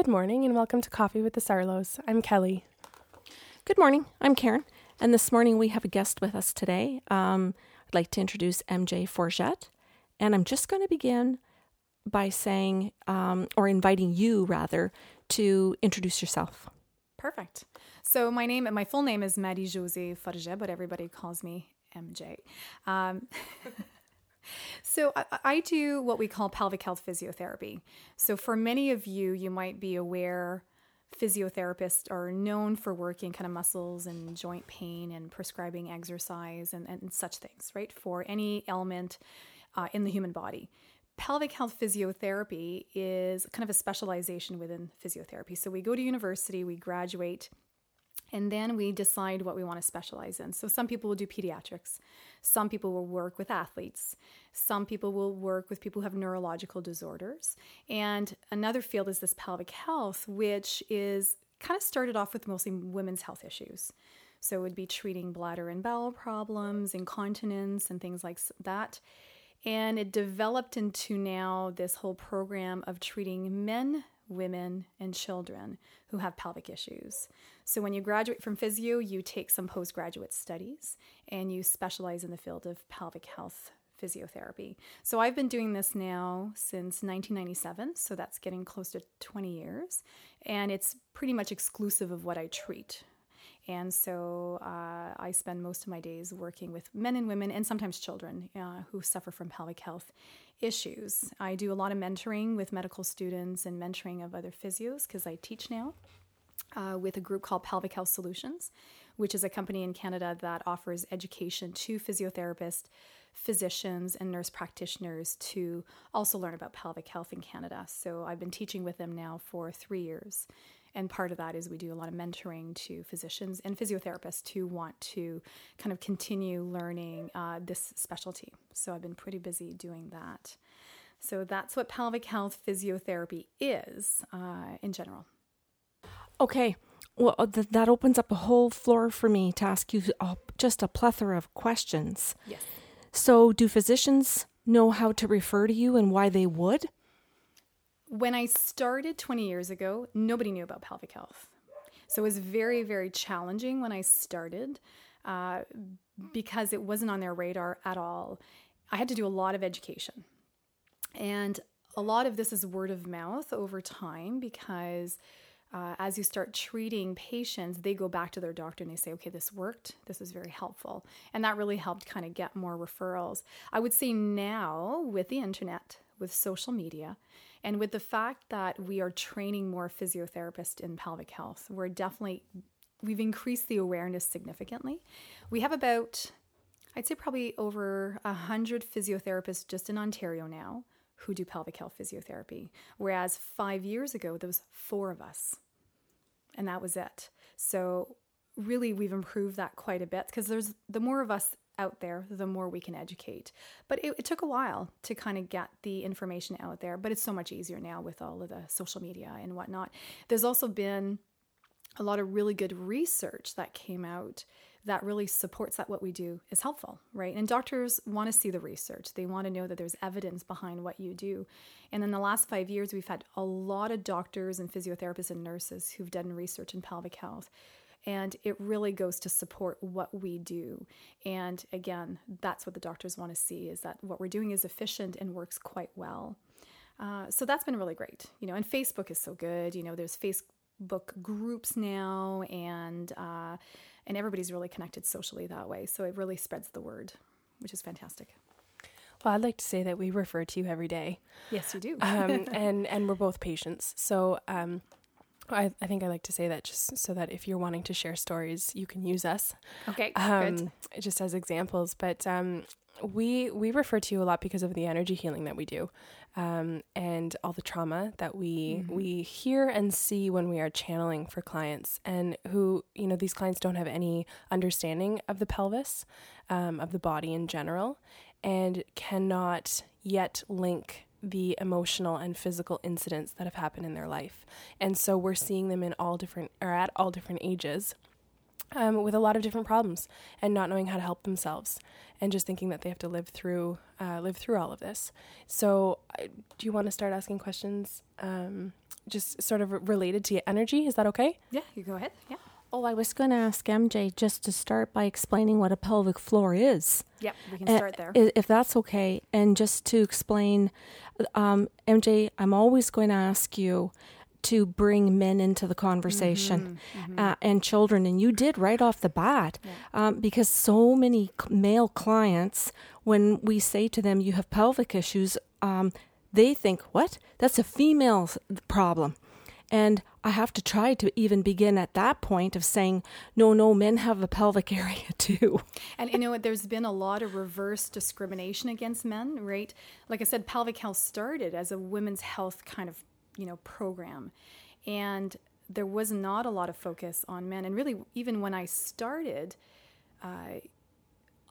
Good morning and welcome to Coffee with the Sarlos. I'm Kelly. Good morning. I'm Karen. And this morning we have a guest with us today. Um, I'd like to introduce MJ Forget. And I'm just going to begin by saying, um, or inviting you rather, to introduce yourself. Perfect. So my name, my full name is Marie José Forget, but everybody calls me MJ. Um, so I, I, do what we call pelvic health physiotherapy. So for many of you, you might be aware physiotherapists are known for working kind of muscles and joint pain and prescribing exercise and, and such things, right? For any ailment uh, in the human body pelvic health physiotherapy is kind of a specialization within physiotherapy. So we go to university, we graduate, and then we decide what we want to specialize in. So some people will do pediatrics, some people will work with athletes, some people will work with people who have neurological disorders. And another field is this pelvic health, which is kind of started off with mostly women's health issues. So it would be treating bladder and bowel problems, incontinence, and things like that. And it developed into now this whole program of treating men, women, and children who have pelvic issues. So when you graduate from physio, you take some postgraduate studies and you specialize in the field of pelvic health physiotherapy. So I've been doing this now since 1997, so that's getting close to 20 years, and it's pretty much exclusive of what I treat. And so uh, I spend most of my days working with men and women and sometimes children uh, who suffer from pelvic health issues. I do a lot of mentoring with medical students and mentoring of other physios because I teach now. Uh, with a group called Pelvic Health Solutions, which is a company in Canada that offers education to physiotherapists, physicians, and nurse practitioners to also learn about pelvic health in Canada. So I've been teaching with them now for three years. And part of that is we do a lot of mentoring to physicians and physiotherapists who want to kind of continue learning uh, this specialty. So I've been pretty busy doing that. So that's what pelvic health physiotherapy is uh, in general. Okay. Well, uh, th- that opens up a whole floor for me to ask you uh, just a plethora of questions. Yes. So, do physicians know how to refer to you and why they would? When I started 20 years ago, nobody knew about pelvic health. So it was very, very challenging when I started uh, because it wasn't on their radar at all. I had to do a lot of education. And a lot of this is word of mouth over time because uh, as you start treating patients, they go back to their doctor and they say, okay, this worked. This was very helpful. And that really helped kind of get more referrals. I would say now with the internet, with social media, and with the fact that we are training more physiotherapists in pelvic health, we're definitely, we've increased the awareness significantly. We have about, I'd say probably over 100 physiotherapists just in Ontario now who do pelvic health physiotherapy. Whereas five years ago, there was four of us, and that was it. So really, we've improved that quite a bit because there's the more of us out there, the more we can educate. But it, it took a while to kind of get the information out there, but it's so much easier now with all of the social media and whatnot. There's also been a lot of really good research that came out that really supports that what we do is helpful, right? And doctors want to see the research. They want to know that there's evidence behind what you do. And in the last five years, we've had a lot of doctors and physiotherapists and nurses who've done research in pelvic health and it really goes to support what we do and again that's what the doctors want to see is that what we're doing is efficient and works quite well uh, so that's been really great you know and facebook is so good you know there's facebook groups now and uh, and everybody's really connected socially that way so it really spreads the word which is fantastic well, I'd like to say that we refer to you every day. Yes, you do. um, and and we're both patients. So um, I, I think I like to say that just so that if you're wanting to share stories, you can use us. Okay, um, good. Just as examples, but um, we we refer to you a lot because of the energy healing that we do, um, and all the trauma that we mm-hmm. we hear and see when we are channeling for clients, and who you know these clients don't have any understanding of the pelvis, um, of the body in general, and cannot yet link the emotional and physical incidents that have happened in their life. And so we're seeing them in all different or at all different ages. Um, with a lot of different problems and not knowing how to help themselves and just thinking that they have to live through uh, live through all of this so uh, do you want to start asking questions um, just sort of related to energy. Is that okay? Yeah, you go ahead. Yeah. Oh, I was going to ask MJ just to start by explaining what a pelvic floor is. Yep, we can start there. If that's okay. And just to explain, um, MJ, I'm always going to ask you to bring men into the conversation Uh, and children. And you did right off the bat um, because so many male clients, when we say to them, you have pelvic issues, um, they think, what? That's a female problem. And I have to try to even begin at that point of saying, no, no, men have a pelvic area too. And you know what? There's been a lot of reverse discrimination against men, right? Like I said, pelvic health started as a women's health kind of, you know, program. And there was not a lot of focus on men. And really, even when I started, uh,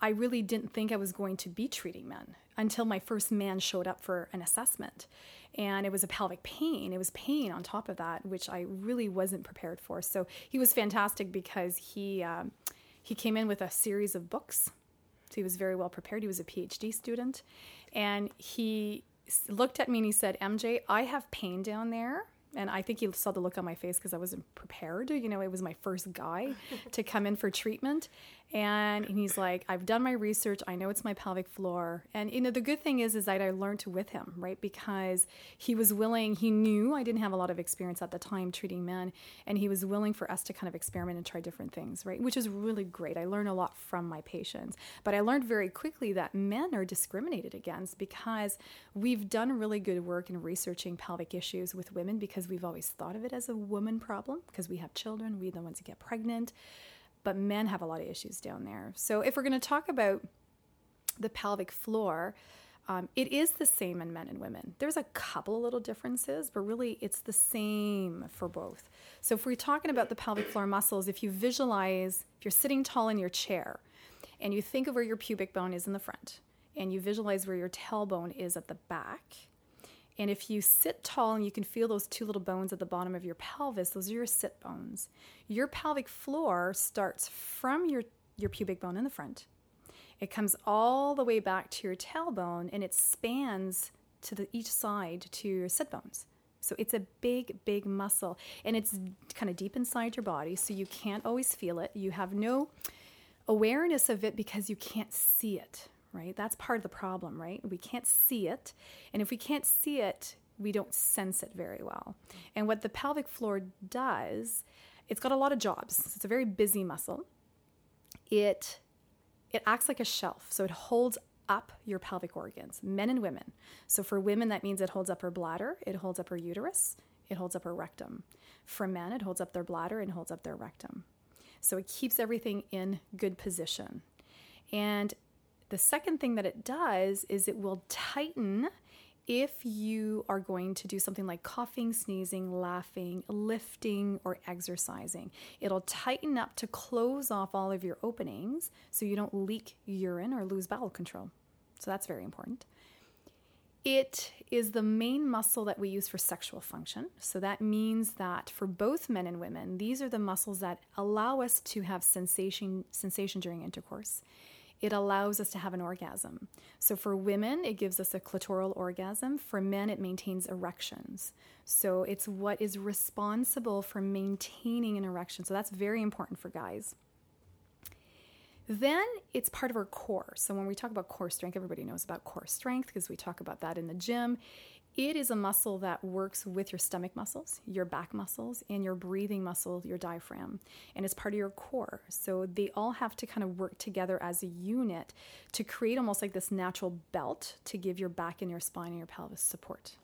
I really didn't think I was going to be treating men until my first man showed up for an assessment. And it was a pelvic pain. It was pain on top of that, which I really wasn't prepared for. So he was fantastic because he um, he came in with a series of books. So he was very well prepared. He was a PhD student, and he looked at me and he said, "MJ, I have pain down there." And I think he saw the look on my face because I wasn't prepared. You know, it was my first guy to come in for treatment. And he's like, I've done my research. I know it's my pelvic floor. And, you know, the good thing is, is that I learned with him, right? Because he was willing, he knew I didn't have a lot of experience at the time treating men. And he was willing for us to kind of experiment and try different things, right? Which is really great. I learned a lot from my patients. But I learned very quickly that men are discriminated against because we've done really good work in researching pelvic issues with women because we've always thought of it as a woman problem because we have children, we're the ones that get pregnant but men have a lot of issues down there. So if we're going to talk about the pelvic floor, um, it is the same in men and women. There's a couple of little differences, but really it's the same for both. So if we're talking about the pelvic floor muscles, if you visualize, if you're sitting tall in your chair and you think of where your pubic bone is in the front and you visualize where your tailbone is at the back, and if you sit tall and you can feel those two little bones at the bottom of your pelvis, those are your sit bones. Your pelvic floor starts from your, your pubic bone in the front. It comes all the way back to your tailbone and it spans to the each side to your sit bones. So it's a big, big muscle and it's kind of deep inside your body, so you can't always feel it. You have no awareness of it because you can't see it, right? That's part of the problem, right? We can't see it. And if we can't see it, we don't sense it very well. And what the pelvic floor does, it's got a lot of jobs. It's a very busy muscle. It it acts like a shelf. So it holds up your pelvic organs, men and women. So for women that means it holds up her bladder, it holds up her uterus, it holds up her rectum. For men, it holds up their bladder and holds up their rectum. So it keeps everything in good position. And the second thing that it does is it will tighten if you are going to do something like coughing, sneezing, laughing, lifting, or exercising. It'll tighten up to close off all of your openings so you don't leak urine or lose bowel control. So that's very important. It is the main muscle that we use for sexual function. So that means that for both men and women, these are the muscles that allow us to have sensation sensation during intercourse. It allows us to have an orgasm. So for women, it gives us a clitoral orgasm. For men, it maintains erections. So it's what is responsible for maintaining an erection. So that's very important for guys. Then it's part of our core. So when we talk about core strength, everybody knows about core strength because we talk about that in the gym. It is a muscle that works with your stomach muscles, your back muscles, and your breathing muscle, your diaphragm. And it's part of your core. So they all have to kind of work together as a unit to create almost like this natural belt to give your back and your spine and your pelvis support.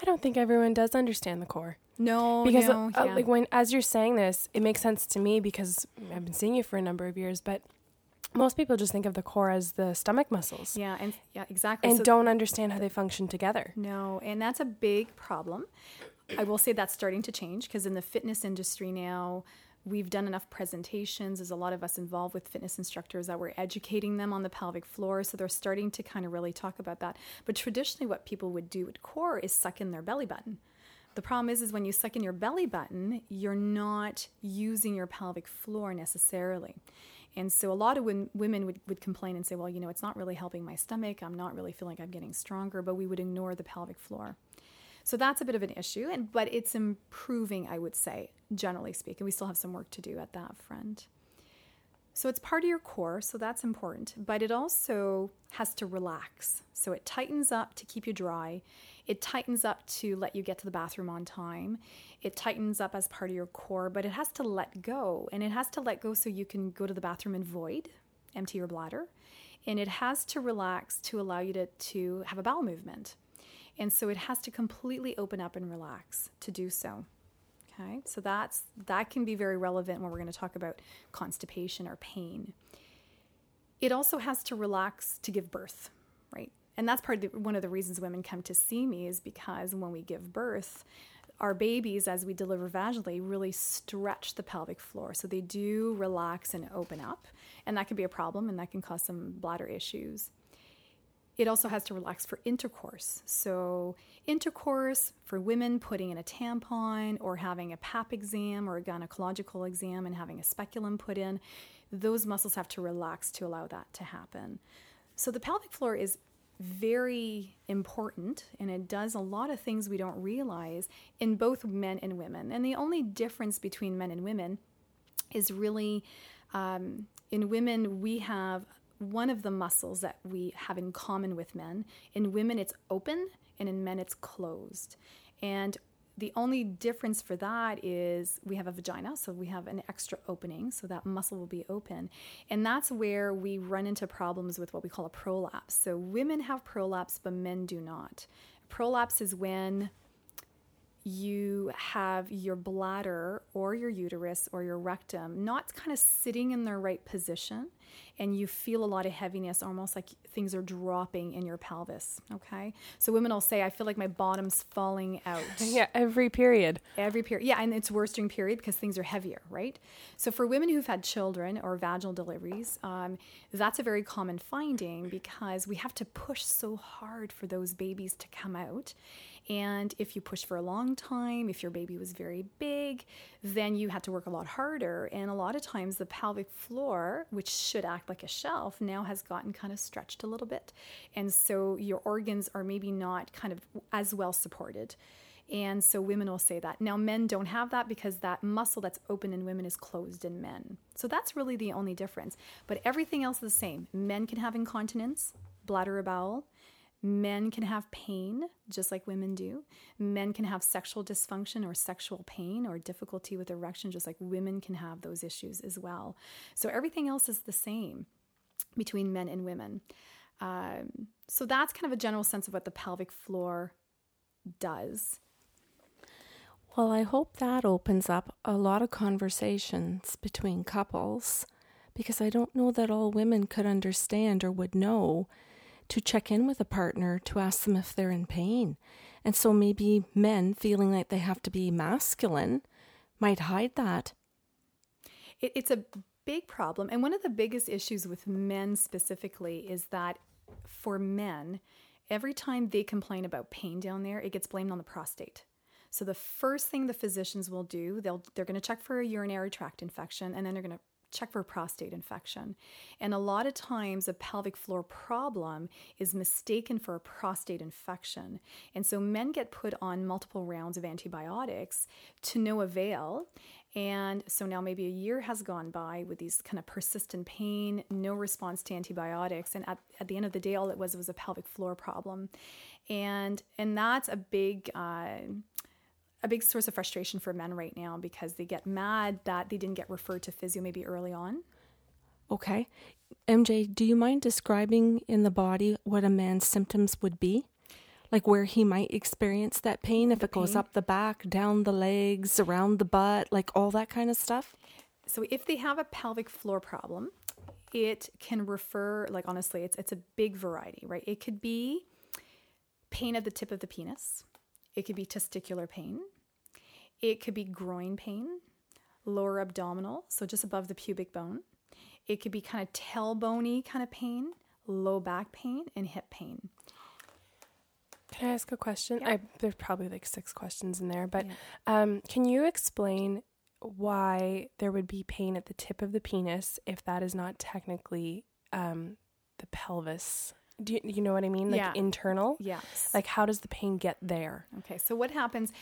I don't think everyone does understand the core. No, because no, uh, yeah. like when as you're saying this, it makes sense to me because I've been seeing you for a number of years, but most people just think of the core as the stomach muscles yeah, and yeah, exactly. and So- don't understand how they function together. No, and that's a big problem. I will say that's starting to change because in the fitness industry now, we've done enough presentations. There's a lot of us involved with fitness instructors that we're educating them on the pelvic floor. So they're starting to kind of really talk about that. But traditionally, what people would do with core is suck in their belly button. The problem is, is when you suck in your belly button, you're not using your pelvic floor necessarily. And so a lot of wom- women would, would complain and say, well, you know, it's not really helping my stomach. I'm not really feeling like I'm getting stronger, but we would ignore the pelvic floor. So that's a bit of an issue, and but it's improving, I would say, generally speaking. We still have some work to do at that front. So it's part of your core, so that's important, but it also has to relax. So it tightens up to keep you dry. It tightens up to let you get to the bathroom on time. It tightens up as part of your core, but it has to let go. And it has to let go so you can go to the bathroom and void, empty your bladder. And it has to relax to allow you to, to have a bowel movement. And so it has to completely open up and relax to do so. Okay, so that's that can be very relevant when we're going to talk about constipation or pain. It also has to relax to give birth, right? And that's part of the, one of the reasons women come to see me is because when we give birth, our babies, as we deliver vaginally, really stretch the pelvic floor. So they do relax and open up. And that can be a problem and that can cause some bladder issues. It also has to relax for intercourse. So, intercourse for women putting in a tampon or having a pap exam or a gynecological exam and having a speculum put in, those muscles have to relax to allow that to happen. So, the pelvic floor is very important and it does a lot of things we don't realize in both men and women. And the only difference between men and women is really um, in women, we have one of the muscles that we have in common with men. In women, it's open, and in men, it's closed. And the only difference for that is we have a vagina, so we have an extra opening, so that muscle will be open. And that's where we run into problems with what we call a prolapse. So women have prolapse, but men do not. Prolapse is when you have your bladder or your uterus or your rectum not kind of sitting in the right position and you feel a lot of heaviness almost like things are dropping in your pelvis okay? So women will say i feel like my bottom's falling out. Yeah every period. Every period. Yeah and it's worse during period because things are heavier right? So for women who've had children or vaginal deliveries um, that's a very common finding because we have to push so hard for those babies to come out and if you push for a long time, if your baby was very big, then you had to work a lot harder. And a lot of times the pelvic floor, which should act like a shelf, now has gotten kind of stretched a little bit. And so your organs are maybe not kind of as well supported. And so women will say that. Now, men don't have that because that muscle that's open in women is closed in men. So that's really the only difference. But everything else is the same. Men can have incontinence, bladder or bowel. Men can have pain, just like women do. Men can have sexual dysfunction or sexual pain or difficulty with erection, just like women can have those issues as well. So everything else is the same between men and women. Um, so that's kind of a general sense of what the pelvic floor does. Well, I hope that opens up a lot of conversations between couples because I don't know that all women could understand or would know to check in with a partner to ask them if they're in pain. And so maybe men feeling like they have to be masculine might hide that. It, it's a big problem. And one of the biggest issues with men specifically is that for men, every time they complain about pain down there, it gets blamed on the prostate. So the first thing the physicians will do, they'll they're going to check for a urinary tract infection and then they're going to check for prostate infection. And a lot of times, a pelvic floor problem is mistaken for a prostate infection. And so, men get put on multiple rounds of antibiotics to no avail. And so now maybe a year has gone by with these kind of persistent pain, no response to antibiotics. And at, at the end of the day, all it was was a pelvic floor problem. And, and that's a big, uh, a big source of frustration for men right now because they get mad that they didn't get referred to physio maybe early on. Okay. MJ, do you mind describing in the body what a man's symptoms would be? Like where he might experience that pain, if the it goes up the back, down the legs, around the butt, like all that kind of stuff? So if they have a pelvic floor problem, it can refer like honestly, it's it's a big variety, right? It could be pain at the tip of the penis. It could be testicular pain. It could be groin pain, lower abdominal, so just above the pubic bone. It could be kind of tailbony kind of pain, low back pain, and hip pain. Can I ask a question? Yeah. I, there's probably like six questions in there, but yeah. um, can you explain why there would be pain at the tip of the penis if that is not technically um, the pelvis Do you, you know what I mean? Like Yeah. internal. Yes. Like how does the pain get there? Okay, so what happens?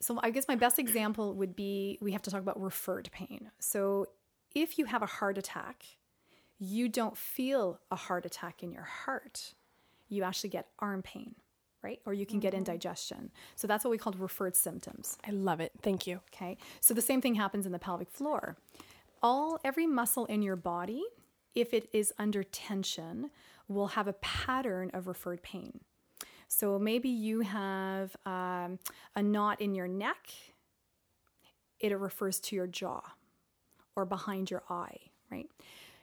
So I guess my best example would be we have to talk about referred pain. So if you have a heart attack, you don't feel a heart attack in your heart. You actually get arm pain, right? Or you can get mm-hmm. indigestion. So that's what we call referred symptoms. I love it. Thank you. Okay. So the same thing happens in the pelvic floor. All every muscle in your body, if it is under tension, will have a pattern of referred pain. So maybe you have um, a knot in your neck. It refers to your jaw or behind your eye, right?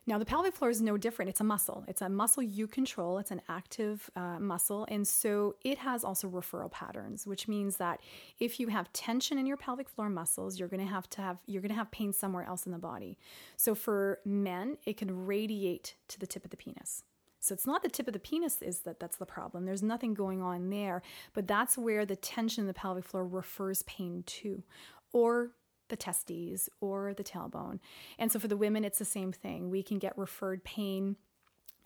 Now, the pelvic floor is no different. It's a muscle. It's a muscle you control. It's an active uh, muscle. And so it has also referral patterns, which means that if you have tension in your pelvic floor muscles, you're going to have to have, you're going to have pain somewhere else in the body. So for men, it can radiate to the tip of the penis. So it's not the tip of the penis is that that's the problem. There's nothing going on there, but that's where the tension in the pelvic floor refers pain to, or the testes or the tailbone. And so for the women, it's the same thing. We can get referred pain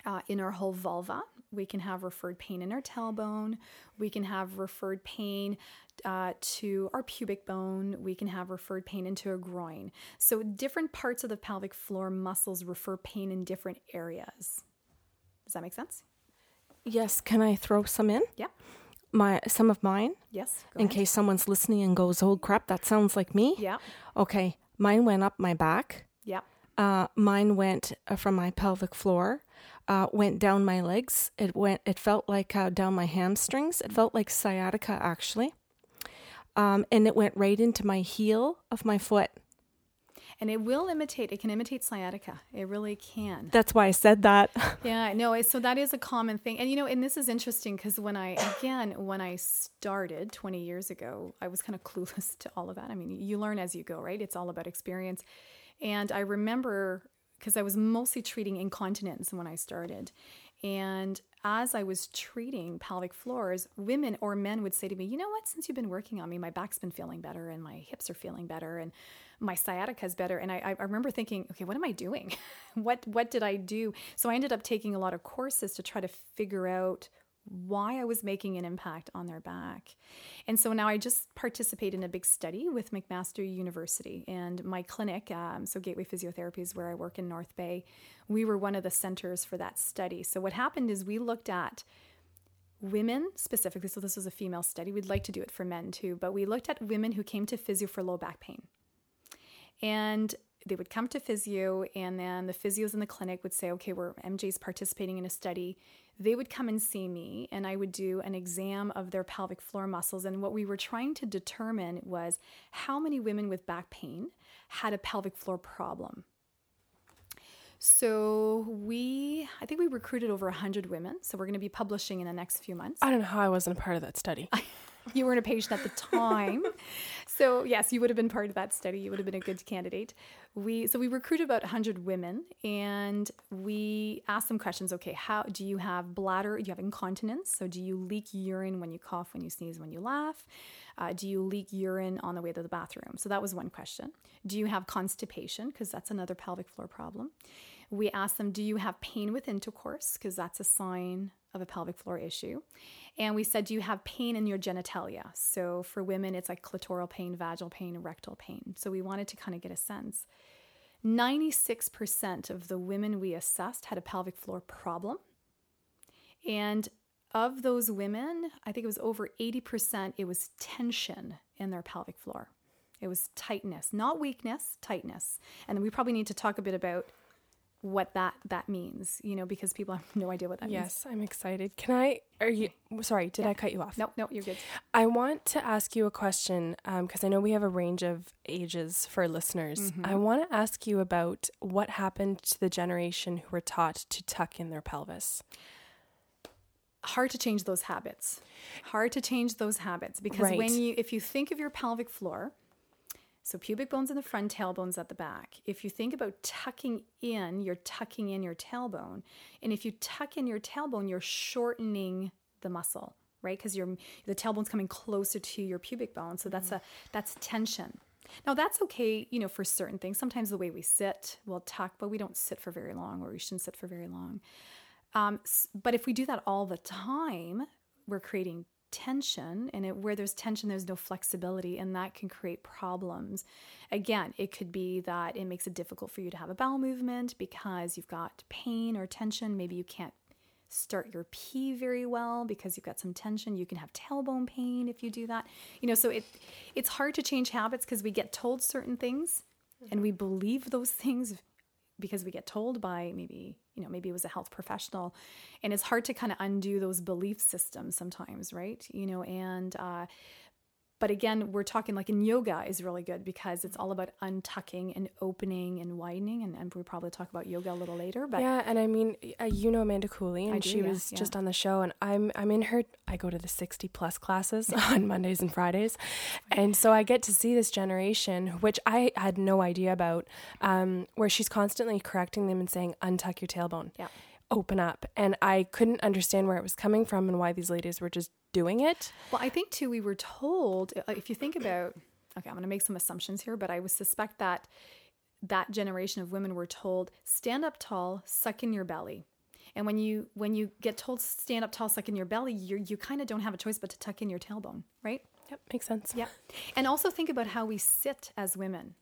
uh, in our whole vulva. We can have referred pain in our tailbone. We can have referred pain uh, to our pubic bone. We can have referred pain into a groin. So different parts of the pelvic floor muscles refer pain in different areas. Does that make sense? Yes, can I throw some in? Yeah. My some of mine Yes. In ahead. case someone's listening and goes, "Oh crap, that sounds like me." Yeah. Okay, mine went up my back. Yeah. Uh, mine went uh, from my pelvic floor, uh, went down my legs. It went. It felt like uh, down my hamstrings. It felt like sciatica actually, um, and it went right into my heel of my foot. And it will imitate, it can imitate sciatica. It really can. That's why I said that. Yeah, no, so that is a common thing. And you know, and this is interesting because when I, again, when I started 20 years ago, I was kind of clueless to all of that. I mean, you learn as you go, right? It's all about experience. And I remember because I was mostly treating incontinence when I started. And as I was treating pelvic floors, women or men would say to me, You know what? Since you've been working on me, my back's been feeling better and my hips are feeling better and my sciatica is better. And I, I remember thinking, Okay, what am I doing? what, what did I do? So I ended up taking a lot of courses to try to figure out why I was making an impact on their back. And so now I just participate in a big study with McMaster University and my clinic, um, so Gateway Physiotherapy is where I work in North Bay. We were one of the centers for that study. So what happened is we looked at women specifically, so this was a female study. We'd like to do it for men too, but we looked at women who came to physio for low back pain. And they would come to physio, and then the physios in the clinic would say, okay, we're MJ's participating in a study. They would come and see me, and I would do an exam of their pelvic floor muscles. And what we were trying to determine was how many women with back pain had a pelvic floor problem. So we, I think we recruited over 100 women. So we're going to be publishing in the next few months. I don't know how I wasn't a part of that study. You weren't a patient at the time. so yes, you would have been part of that study. You would have been a good candidate. We so we recruited about 100 women and we asked them questions. Okay, how do you have bladder? Do you have incontinence? So do you leak urine when you cough, when you sneeze, when you laugh? Uh, do you leak urine on the way to the bathroom? So that was one question. Do you have constipation? Because that's another pelvic floor problem. We asked them, do you have pain with intercourse? Because that's a sign of a pelvic floor issue. And we said, do you have pain in your genitalia? So for women, it's like clitoral pain, vaginal pain, rectal pain. So we wanted to kind of get a sense. 96% of the women we assessed had a pelvic floor problem. And of those women, I think it was over 80%, it was tension in their pelvic floor. It was tightness, not weakness, tightness. And we probably need to talk a bit about what that that means, you know, because people have no idea what that means. yes, I'm excited. Can I? Are you? Sorry, did I cut you off? No, no, you're good. I want to ask you a question um, because I know we have a range of ages for listeners. Mm-hmm. I want to ask you about what happened to the generation who were taught to tuck in their pelvis. hard to change those habits. Hard to change those habits because Right. when you if you think of your pelvic floor, so pubic bones in the front, tailbones at the back. If you think about tucking in, you're tucking in your tailbone. And if you tuck in your tailbone, you're shortening the muscle, right? Because your the tailbone's coming closer to your pubic bone. So that's a that's tension. Now that's okay, you know, for certain things. Sometimes the way we sit, we'll tuck, but we don't sit for very long, or we shouldn't sit for very long Um, but if we do that all the time, we're creating tension and it, where there's tension there's no flexibility and that can create problems. Again it could be that it makes it difficult for you to have a bowel movement because you've got pain or tension. Maybe you can't start your pee very well because you've got some tension. You can have tailbone pain if you do that. You know so it it's hard to change habits because we get told certain things and we believe those things because we get told by maybe you know maybe it was a health professional. And it's hard to kind of undo those belief systems sometimes right? You know and uh, but again, we're talking like in yoga is really good because it's all about untucking and opening and widening. And, and we'll probably talk about yoga a little later. But yeah, and I mean, uh, you know Amanda Cooley, and do, she was yeah. just on the show, and I'm I'm in her. I go to the sixty plus classes on Mondays and Fridays, and so I get to see this generation, which I had no idea about, um, where she's constantly correcting them and saying, "Untuck your tailbone." Yeah open up and i couldn't understand where it was coming from and why these ladies were just doing it. Well, I think too, we were told, uh, if you think about, okay, I'm going to make some assumptions here, but I would suspect that that generation of women were told, stand up tall, suck in your belly. And when you when you get told stand up tall, suck in your belly, you you kind of don't have a choice but to tuck in your tailbone, right? Yep, makes sense. Yeah, And also think about how we sit as women.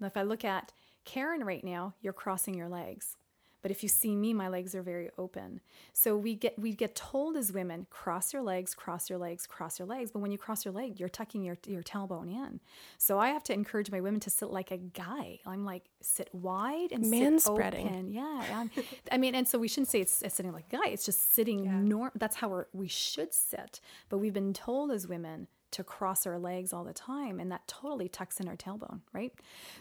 Now, if I look at Karen right now, you're crossing your legs. But if you see me, my legs are very open. So we get we get told as women, cross your legs, cross your legs, cross your legs. But when you cross your leg, you're tucking your your tailbone in. So I have to encourage my women to sit like a guy. I'm like sit wide and man sit spreading. Open. Yeah, I'm, mean, and so we shouldn't say it's, it's sitting like a guy. It's just sitting yeah. norm. That's how we should sit. But we've been told as women to cross our legs all the time and that totally tucks in our tailbone right?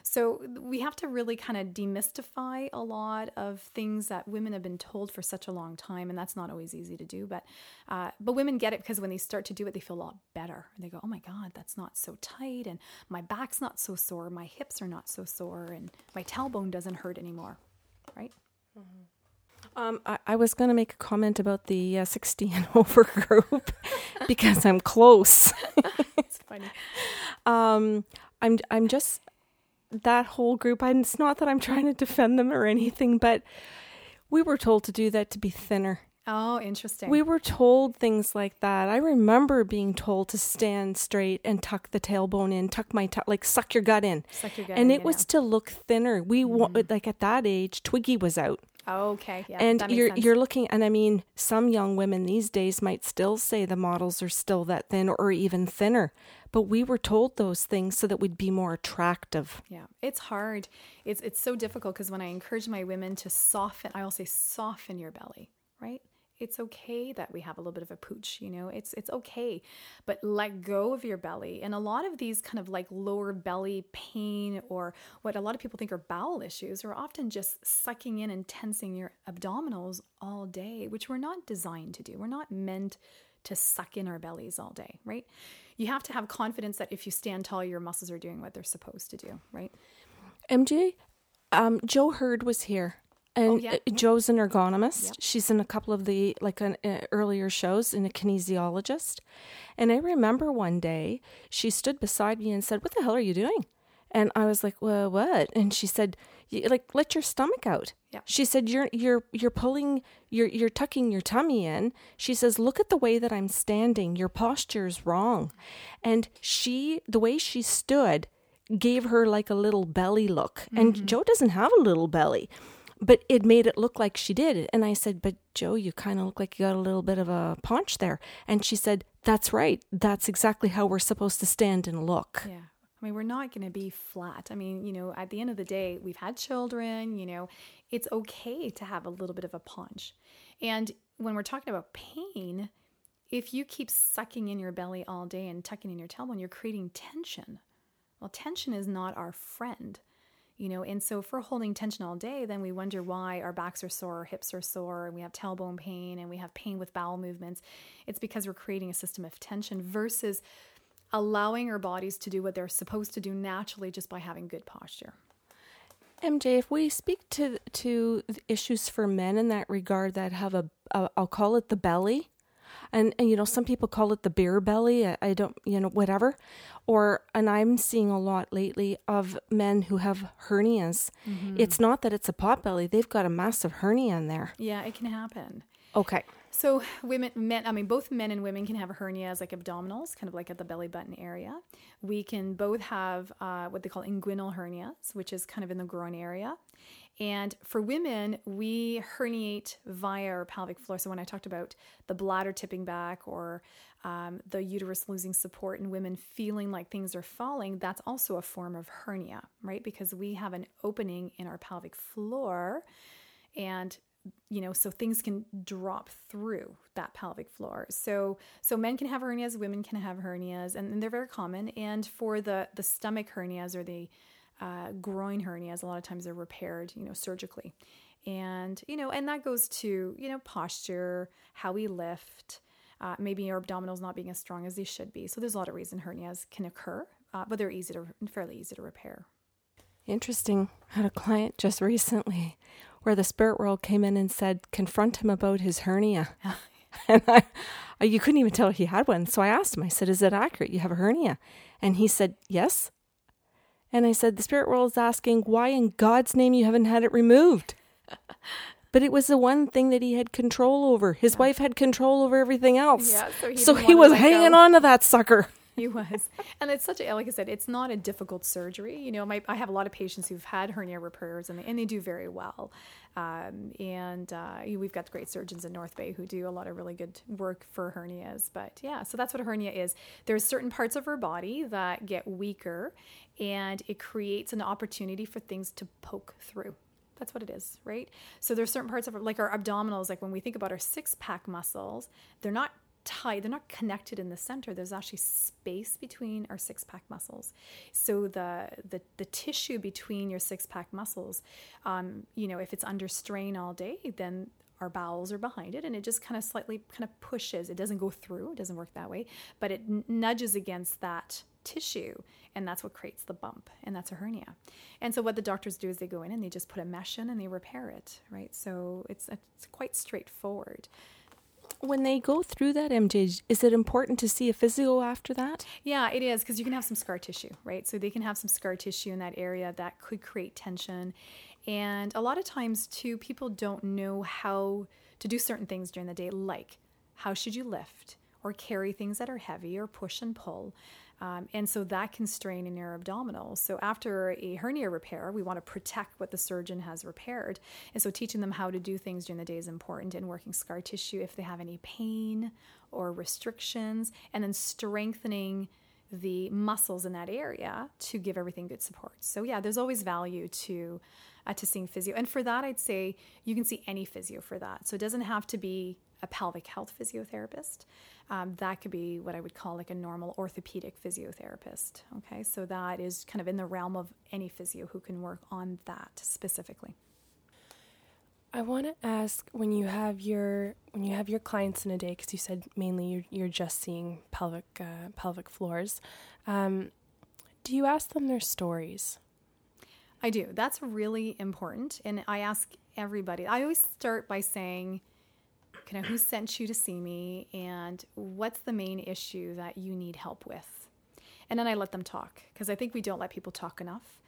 So we have to really kind of demystify a lot of things that women have been told for such a long time and that's not always easy to do but uh, but women get it because when they start to do it they feel a lot better. They go oh my god that's not so tight and my back's not so sore my hips are not so sore and my tailbone doesn't hurt anymore right? Mm-hmm. Um, I, I, was going to make a comment about the uh, 60 and over group because I'm close. it's funny. Um, I'm I'm just that whole group. I'm, it's not that I'm trying to defend them or anything, but we were told to do that to be thinner. Oh, interesting. We were told things like that. I remember being told to stand straight and tuck the tailbone in, tuck my t- like suck your gut in. Suck your gut and in, it was know. to look thinner. We mm. like at that age, Twiggy was out. Oh, okay. Yeah. And you're sense. you're looking and I mean some young women these days might still say the models are still that thin or even thinner. But we were told those things so that we'd be more attractive. Yeah. It's hard. It's it's so difficult because when I encourage my women to soften, I will say soften your belly, right? It's okay that we have a little bit of a pooch you know? It's it's okay but let go of your belly. And a lot of these kind of like lower belly pain or what a lot of people think are bowel issues are often just sucking in and tensing your abdominals all day which we're not designed to do. We're not meant to suck in our bellies all day right? You have to have confidence that if you stand tall your muscles are doing what they're supposed to do right? Mj um, Joe Hurd was here and oh, yeah. Uh, Joe's an ergonomist. Yep. She's in a couple of the like an, uh, earlier shows and a kinesiologist. And I remember one day she stood beside me and said, "What the hell are you doing?" And I was like, "Well, what?" And she said, "Like let your stomach out." Yep. She said, "You're you're you're pulling you're you're tucking your tummy in." She says, "Look at the way that I'm standing. Your posture is wrong." And she the way she stood gave her like a little belly look. Mm-hmm. And Joe doesn't have a little belly but it made it look like she did. And I said, But Joe, you kind of look like you got a little bit of a paunch there. And she said, That's right. That's exactly how we're supposed to stand and look. Yeah. I mean, we're not going to be flat. I mean, you know, at the end of the day, we've had children, you know, it's okay to have a little bit of a paunch. And when we're talking about pain, if you keep sucking in your belly all day and tucking in your tailbone, you're creating tension. Well, tension is not our friend you know and so if we're holding tension all day then we wonder why our backs are sore our hips are sore and we have tailbone pain and we have pain with bowel movements. It's because we're creating a system of tension versus allowing our bodies to do what they're supposed to do naturally just by having good posture. MJ, if we speak to to issues for men in that regard that have a, a I'll call it the belly, and, and you know some people call it the beer belly I, I don't you know whatever or and i'm seeing a lot lately of men who have hernias Mm-hmm. it's not that it's a pot belly they've got a massive hernia in there Yeah, it can happen. okay So women, men, I mean, both men and women can have hernias like abdominals, kind of like at the belly button area. We can both have uh, what they call inguinal hernias, which is kind of in the groin area. And for women, we herniate via our pelvic floor. So when I talked about the bladder tipping back or um, the uterus losing support and women feeling like things are falling, that's also a form of hernia, right? Because we have an opening in our pelvic floor and you know so things can drop through that pelvic floor so so men can have hernias women can have hernias and, and they're very common and for the the stomach hernias or the uh, groin hernias a lot of times they're repaired you know surgically and you know and that goes to you know posture how we lift uh, maybe your abdominals not being as strong as they should be so there's a lot of reason hernias can occur uh, but they're easy to fairly easy to repair Interesting. I had a client just recently where the spirit world came in and said, confront him about his hernia. and I, I- you couldn't even tell he had one. So I asked him, I said, Is it accurate? You have a hernia? And he said, Yes. And I said, The spirit world is asking why in God's name you haven't had it removed. But it was the one thing that he had control over. His wife had control over everything else. Yeah, so he so he was hanging go. on to that sucker. He was. And it's such a, like I said, it's not a difficult surgery. You know, my, I have a lot of patients who've had hernia repairs and they, and they do very well. Um, and uh, we've got great surgeons in North Bay who do a lot of really good work for hernias. But yeah, so that's what a hernia is. There's certain parts of our body that get weaker and it creates an opportunity for things to poke through. That's what it is, right? So there's certain parts of like our abdominals, like when we think about our six pack muscles, they're not tight, they're not connected in the center. There's actually space between our six pack muscles. So the the, the tissue between your six pack muscles, um, you know, if it's under strain all day, then our bowels are behind it and it just kind of slightly kind of pushes. It doesn't go through, it doesn't work that way, but it nudges against that tissue and that's what creates the bump and that's a hernia and so what the doctors do is they go in and they just put a mesh in and they repair it right so it's it's quite straightforward When they go through that, MJ, is it important to see a physio after that? Yeah, it is because you can have some scar tissue, right? So they can have some scar tissue in that area that could create tension. And a lot of times, too, people don't know how to do certain things during the day, like how should you lift or carry things that are heavy or push and pull. Um, and so that can strain in your abdominals. So after a hernia repair, we want to protect what the surgeon has repaired. And so teaching them how to do things during the day is important and working scar tissue if they have any pain or restrictions, and then strengthening the muscles in that area to give everything good support. So yeah, there's always value to uh, to seeing physio, and for that, I'd say you can see any physio for that. So it doesn't have to be a pelvic health physiotherapist. Um, that could be what I would call like a normal orthopedic physiotherapist. Okay, so that is kind of in the realm of any physio who can work on that specifically. I want to ask when you have your when you have your clients in a day, because you said mainly you're you're just seeing pelvic uh, pelvic floors. Um, do you ask them their stories? I do. That's really important. And I ask everybody, I always start by saying, kind of who sent you to see me and what's the main issue that you need help with? And then I let them talk because I think we don't let people talk enough.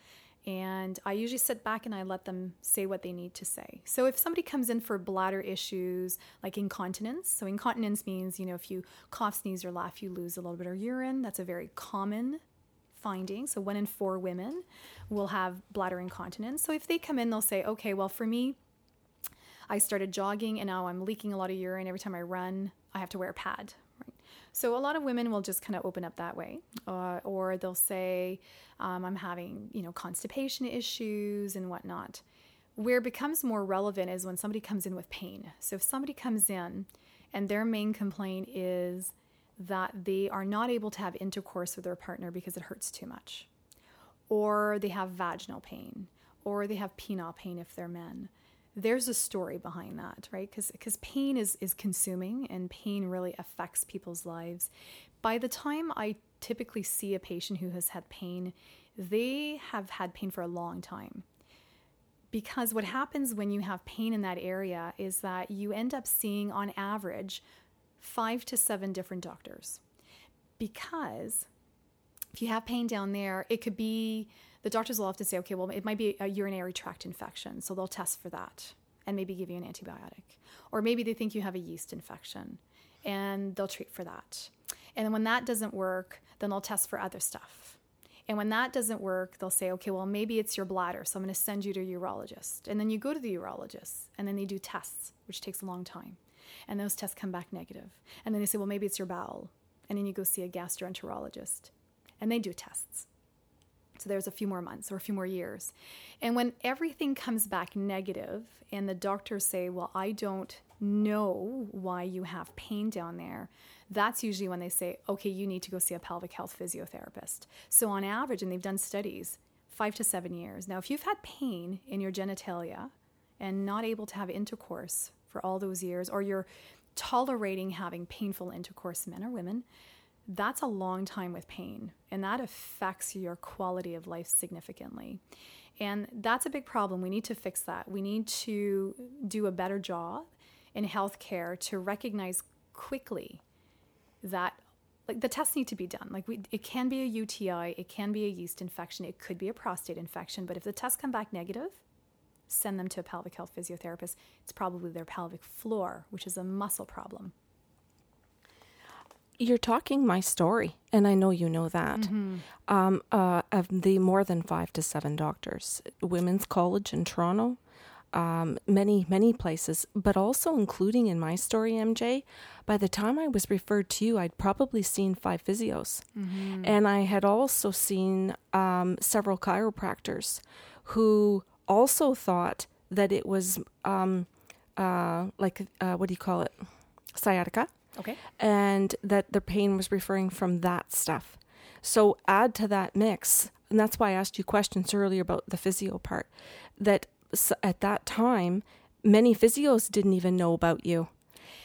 And I usually sit back and I let them say what they need to say. So if somebody comes in for bladder issues like incontinence, so incontinence means, you know, if you cough, sneeze, or laugh, you lose a little bit of urine. That's a very common finding. So one in four women will have bladder incontinence. So if they come in, they'll say, okay, well, for me, I started jogging and now I'm leaking a lot of urine. Every time I run, I have to wear a pad. Right? So a lot of women will just kind of open up that way, uh, or they'll say, um, "I'm having you know constipation issues and whatnot." Where it becomes more relevant is when somebody comes in with pain. So if somebody comes in and their main complaint is that they are not able to have intercourse with their partner because it hurts too much, or they have vaginal pain, or they have penile pain if they're men there's a story behind that, right? Because because pain is, is consuming and pain really affects people's lives. By the time I typically see a patient who has had pain, they have had pain for a long time. Because what happens when you have pain in that area is that you end up seeing, on average, five to seven different doctors because if you have pain down there, it could be the doctors will often say, okay, well, it might be a urinary tract infection, so they'll test for that and maybe give you an antibiotic. Or maybe they think you have a yeast infection and they'll treat for that. And then when that doesn't work, then they'll test for other stuff. And when that doesn't work, they'll say, okay, well, maybe it's your bladder, so I'm going to send you to a urologist. And then you go to the urologist, and then they do tests, which takes a long time. And those tests come back negative. And then they say, well, maybe it's your bowel. And then you go see a gastroenterologist, and they do tests. So there's a few more months or a few more years. And when everything comes back negative, and the doctors say, well, I don't know why you have pain down there, that's usually when they say, okay, you need to go see a pelvic health physiotherapist. So, on average, and they've done studies, five to seven years. Now, if you've had pain in your genitalia and not able to have intercourse for all those years, or you're tolerating having painful intercourse, men or women, that's a long time with pain, and that affects your quality of life significantly. And that's a big problem. We need to fix that. We need to do a better job in healthcare to recognize quickly that like the tests need to be done. Like we, it can be a UTI, it can be a yeast infection, it could be a prostate infection, but if the tests come back negative, send them to a pelvic health physiotherapist. It's probably their pelvic floor, which is a muscle problem. You're talking my story, and I know you know that. Mm-hmm. Um, uh, of the more than five to seven doctors, Women's College in Toronto, um, many, many places, but also including in my story, MJ, by the time I was referred to you, I'd probably seen five physios. Mm-hmm. And I had also seen um, several chiropractors who also thought that it was um, uh, like, uh, what do you call it? Sciatica. Okay. And that the pain was referring from that stuff. So add to that mix, and that's why I asked you questions earlier about the physio part, that at that time, many physios didn't even know about you.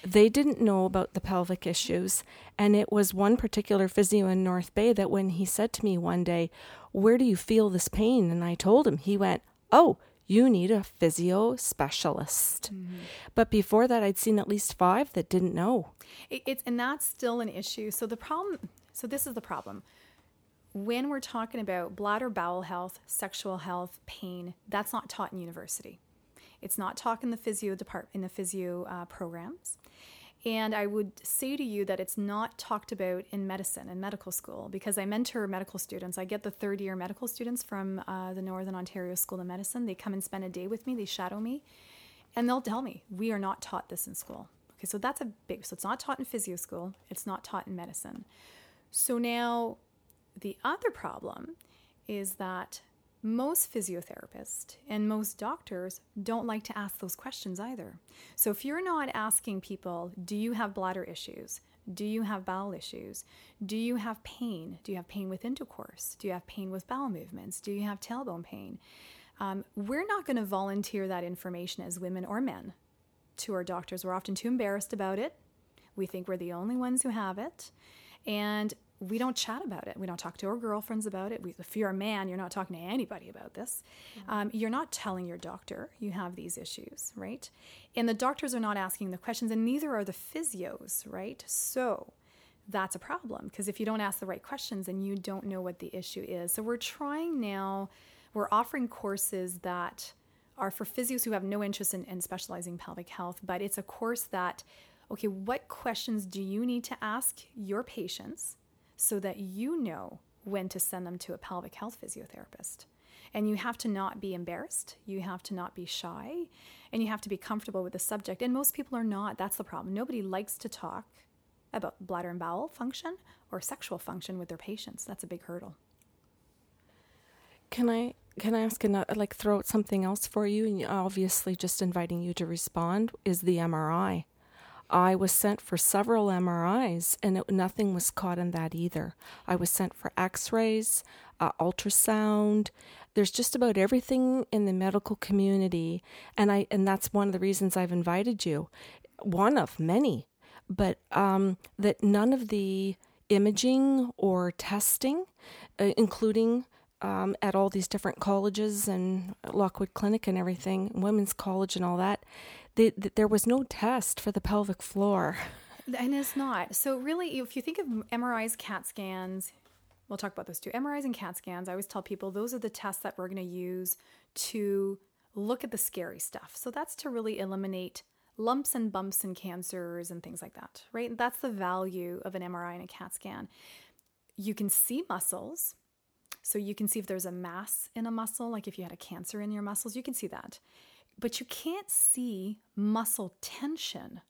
They didn't know about the pelvic issues. And it was one particular physio in North Bay that when he said to me one day, Where do you feel this pain? And I told him, he went, Oh, you need a physio specialist. Mm-hmm. But before that, I'd seen at least five that didn't know. It, it's and that's still an issue. So the problem, so this is the problem when we're talking about bladder bowel health, sexual health, pain, that's not taught in university. It's not taught in the physio department in the physio uh, programs. And I would say to you that it's not talked about in medicine and medical school because I mentor medical students. I get the third year medical students from uh, the Northern Ontario School of Medicine. They come and spend a day with me, they shadow me, and they'll tell me, We are not taught this in school. Okay, so that's a big, so it's not taught in physio school, it's not taught in medicine. So now the other problem is that most physiotherapists and most doctors don't like to ask those questions either. So if you're not asking people, do you have bladder issues? Do you have bowel issues? Do you have pain? Do you have pain with intercourse? Do you have pain with bowel movements? Do you have tailbone pain? Um, we're not going to volunteer that information as women or men to our doctors. We're often too embarrassed about it. We think we're the only ones who have it. And we don't chat about it. We don't talk to our girlfriends about it. We, if you're a man, you're not talking to anybody about this. Mm-hmm. Um, you're not telling your doctor you have these issues, right? And the doctors are not asking the questions, and neither are the physios, right? So that's a problem because if you don't ask the right questions, then you don't know what the issue is. So we're trying now, we're offering courses that are for physios who have no interest in, in specializing pelvic health, but it's a course that okay, what questions do you need to ask your patients so that you know when to send them to a pelvic health physiotherapist. And you have to not be embarrassed, you have to not be shy, and you have to be comfortable with the subject. And most people are not. That's the problem. Nobody likes to talk about bladder and bowel function or sexual function with their patients. That's a big hurdle. Can I can I ask another, like throw out something else for you? And obviously, just inviting you to respond is the MRI. I was sent for several MRIs and it, nothing was caught in that either. I was sent for x rays, uh, ultrasound. There's just about everything in the medical community. And, I, and that's one of the reasons I've invited you. One of many. But um, that none of the imaging or testing, uh, including um, at all these different colleges and Lockwood Clinic and everything, Women's College and all that, the, the, there was no test for the pelvic floor. And it's not. So really, if you think of MRIs, CAT scans, we'll talk about those two. MRIs and CAT scans. I always tell people those are the tests that we're going to use to look at the scary stuff. So that's to really eliminate lumps and bumps and cancers and things like that, right? That's the value of an MRI and a CAT scan. You can see muscles. So you can see if there's a mass in a muscle, like if you had a cancer in your muscles, you can see that. But you can't see muscle tension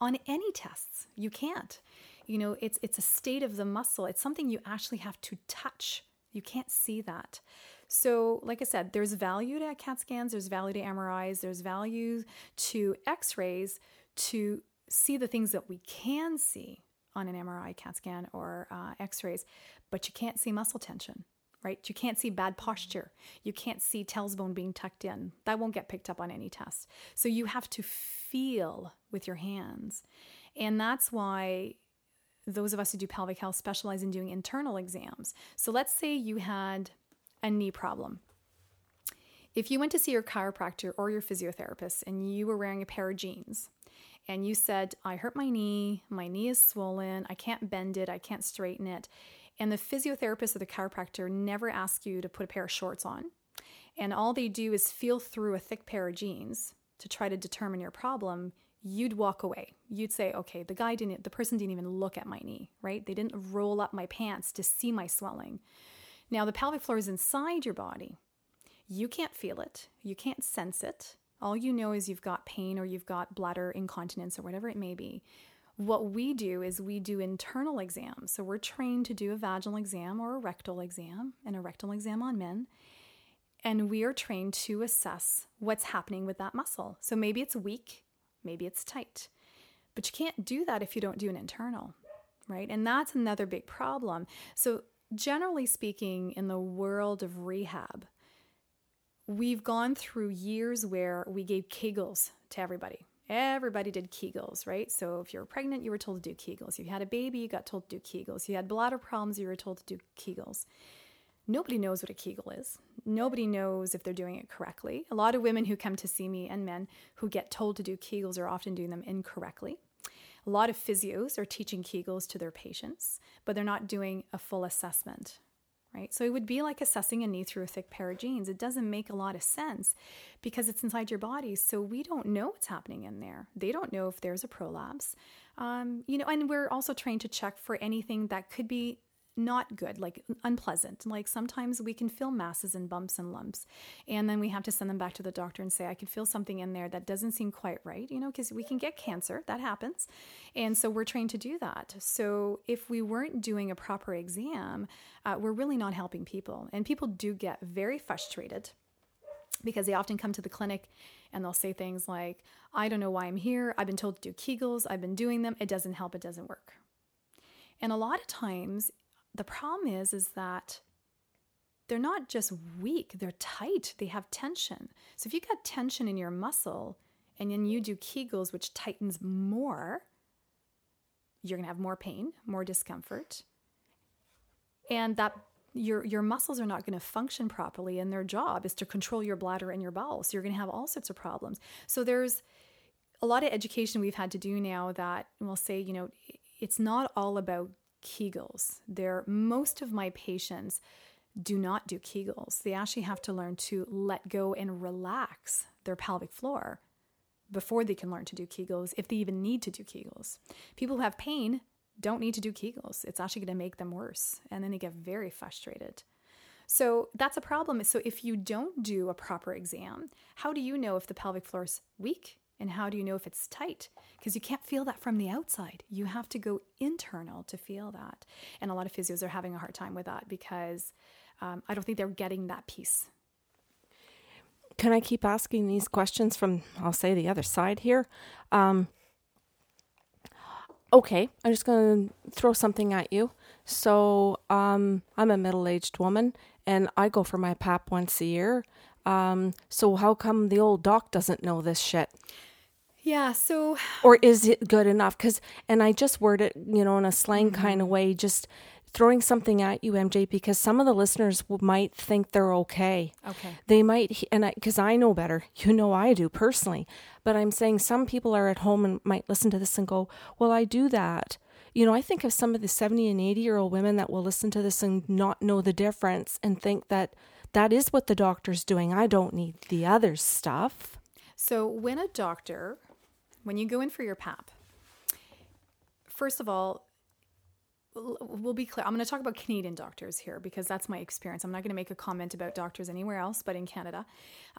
on any tests. You can't. You know, it's it's a state of the muscle. It's something you actually have to touch. You can't see that. So, like I said, there's value to CAT scans, there's value to MRIs, there's value to x rays to see the things that we can see on an MRI, CAT scan, or uh, x rays, but you can't see muscle tension. Right? You can't see bad posture. You can't see tailbone being tucked in. That won't get picked up on any test. So you have to feel with your hands. And that's why those of us who do pelvic health specialize in doing internal exams. So let's say you had a knee problem. If you went to see your chiropractor or your physiotherapist and you were wearing a pair of jeans and you said, I hurt my knee, my knee is swollen, I can't bend it, I can't straighten it, and the physiotherapist or the chiropractor never asks you to put a pair of shorts on, and all they do is feel through a thick pair of jeans to try to determine your problem, you'd walk away. You'd say, okay, the guy didn't, the person didn't even look at my knee, right? They didn't roll up my pants to see my swelling. Now, the pelvic floor is inside your body. You can't feel it, you can't sense it. All you know is you've got pain or you've got bladder incontinence or whatever it may be. What we do is we do internal exams. So we're trained to do a vaginal exam or a rectal exam, and a rectal exam on men. And we are trained to assess what's happening with that muscle. So maybe it's weak, maybe it's tight. But you can't do that if you don't do an internal, right? And that's another big problem. So generally speaking, in the world of rehab, we've gone through years where we gave Kegels to everybody. Everybody did Kegels, right? So if you were pregnant, you were told to do Kegels. If you had a baby, you got told to do Kegels. If You had bladder problems, you were told to do Kegels. Nobody knows what a Kegel is. Nobody knows if they're doing it correctly. A lot of women who come to see me and men who get told to do Kegels are often doing them incorrectly. A lot of physios are teaching Kegels to their patients, but they're not doing a full assessment, right? So it would be like assessing a knee through a thick pair of jeans. It doesn't make a lot of sense because it's inside your body. So we don't know what's happening in there. They don't know if there's a prolapse. Um, you know, and we're also trained to check for anything that could be not good, like unpleasant. Like sometimes we can feel masses and bumps and lumps. And then we have to send them back to the doctor and say, I can feel something in there that doesn't seem quite right, you know, because we can get cancer. That happens. And so we're trained to do that. So if we weren't doing a proper exam, uh, we're really not helping people. And people do get very frustrated because they often come to the clinic and they'll say things like, I don't know why I'm here. I've been told to do Kegels. I've been doing them. It doesn't help. It doesn't work. And a lot of times the problem is is that they're not just weak, they're tight. They have tension. So if you've got tension in your muscle and then you do Kegels, which tightens more, you're going to have more pain, more discomfort. And that your your muscles are not going to function properly and their job is to control your bladder and your bowels. So you're going to have all sorts of problems. So there's a lot of education we've had to do now that we'll say, you know, it's not all about Kegels. They're, most of my patients do not do Kegels. They actually have to learn to let go and relax their pelvic floor before they can learn to do Kegels, if they even need to do Kegels. People who have pain don't need to do Kegels. It's actually going to make them worse. And then they get very frustrated. So that's a problem. So if you don't do a proper exam, how do you know if the pelvic floor is weak and how do you know if it's tight? Because you can't feel that from the outside. You have to go internal to feel that. And a lot of physios are having a hard time with that because um, I don't think they're getting that piece. Can I keep asking these questions from, I'll say, the other side here? Um, okay, I'm just going to throw something at you. So, um, I'm a middle aged woman and I go for my PAP once a year. Um, so, how come the old doc doesn't know this shit? Yeah. So, or is it good enough? Because, and I just word it, you know, in a slang mm-hmm. kind of way, just throwing something at you, MJ, because some of the listeners might think they're okay. Okay. They might, and I, because I know better, you know I do personally, but I'm saying some people are at home and might listen to this and go, well, I do that. You know, I think of some of the 70 and 80 year old women that will listen to this and not know the difference and think that that is what the doctor's doing. I don't need the other stuff. So, when a doctor, when you go in for your PAP, first of all, we'll be clear. I'm going to talk about Canadian doctors here because that's my experience. I'm not going to make a comment about doctors anywhere else but in Canada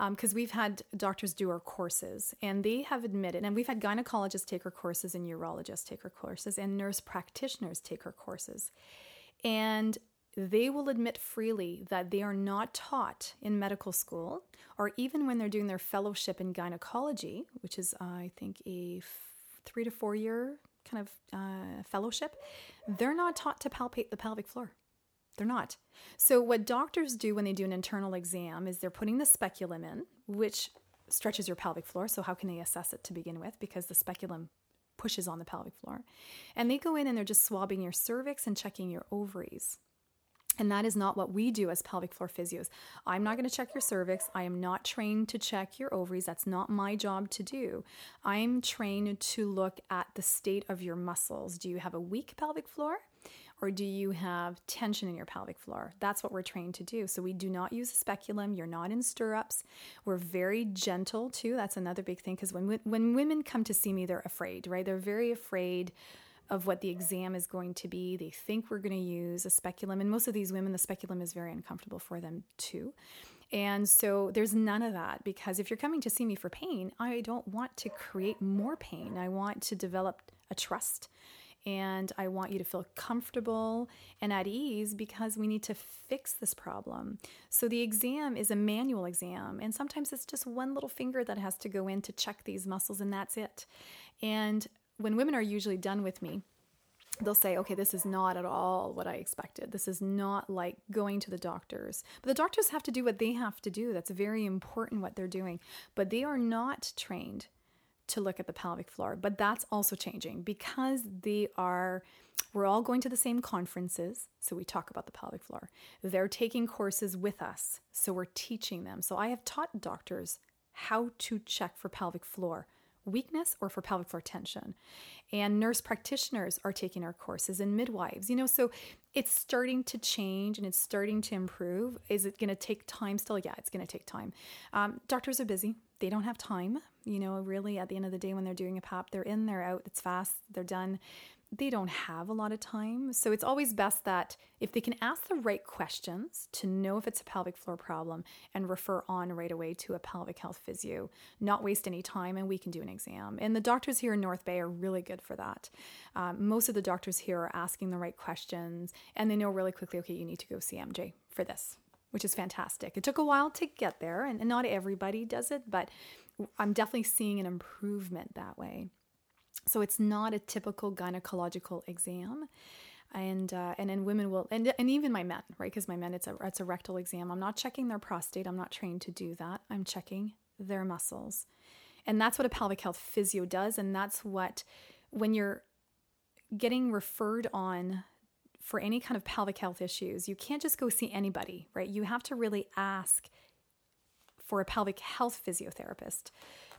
because um, we've had doctors do our courses and they have admitted, and we've had gynecologists take our courses and urologists take our courses and nurse practitioners take our courses. And they will admit freely that they are not taught in medical school or even when they're doing their fellowship in gynecology, which is, uh, I think, a f- three to four year kind of uh, fellowship, they're not taught to palpate the pelvic floor. They're not. So, what doctors do when they do an internal exam is they're putting the speculum in, which stretches your pelvic floor. So, how can they assess it to begin with? Because the speculum pushes on the pelvic floor. And they go in and they're just swabbing your cervix and checking your ovaries. And that is not what we do as pelvic floor physios. I'm not going to check your cervix. I am not trained to check your ovaries. That's not my job to do. I'm trained to look at the state of your muscles. Do you have a weak pelvic floor? Or do you have tension in your pelvic floor? That's what we're trained to do. So we do not use a speculum. You're not in stirrups. We're very gentle too. That's another big thing because when when women come to see me, they're afraid, right? They're very afraid of what the exam is going to be. They think we're going to use a speculum. And most of these women, the speculum is very uncomfortable for them too. And so there's none of that because if you're coming to see me for pain, I don't want to create more pain. I want to develop a trust and I want you to feel comfortable and at ease because we need to fix this problem. So the exam is a manual exam, and sometimes it's just one little finger that has to go in to check these muscles, and that's it. And when women are usually done with me, they'll say, okay, this is not at all what I expected. This is not like going to the doctors. But the doctors have to do what they have to do. That's very important what they're doing. But they are not trained to look at the pelvic floor. But that's also changing because they are, we're all going to the same conferences. So we talk about the pelvic floor. They're taking courses with us. So we're teaching them. So I have taught doctors how to check for pelvic floor weakness or for pelvic floor tension. And nurse practitioners are taking our courses and midwives, you know, so it's starting to change and it's starting to improve. Is it going to take time still? Yeah, it's going to take time. Um, doctors are busy. They don't have time, you know, really at the end of the day when they're doing a PAP, they're in, they're out, it's fast, they're done they don't have a lot of time. So it's always best that if they can ask the right questions to know if it's a pelvic floor problem and refer on right away to a pelvic health physio, not waste any time, and we can do an exam. And the doctors here in North Bay are really good for that. Um, most of the doctors here are asking the right questions and they know really quickly, okay, you need to go see MJ for this, which is fantastic. It took a while to get there, and, and not everybody does it, but I'm definitely seeing an improvement that way. So it's not a typical gynecological exam. And uh, and then women will and, and even my men right? Because my men it's a it's a rectal exam. I'm not checking their prostate. I'm not trained to do that. I'm checking their muscles. And that's what a pelvic health physio does. And that's what when you're getting referred on for any kind of pelvic health issues you can't just go see anybody right? You have to really ask for a pelvic health physiotherapist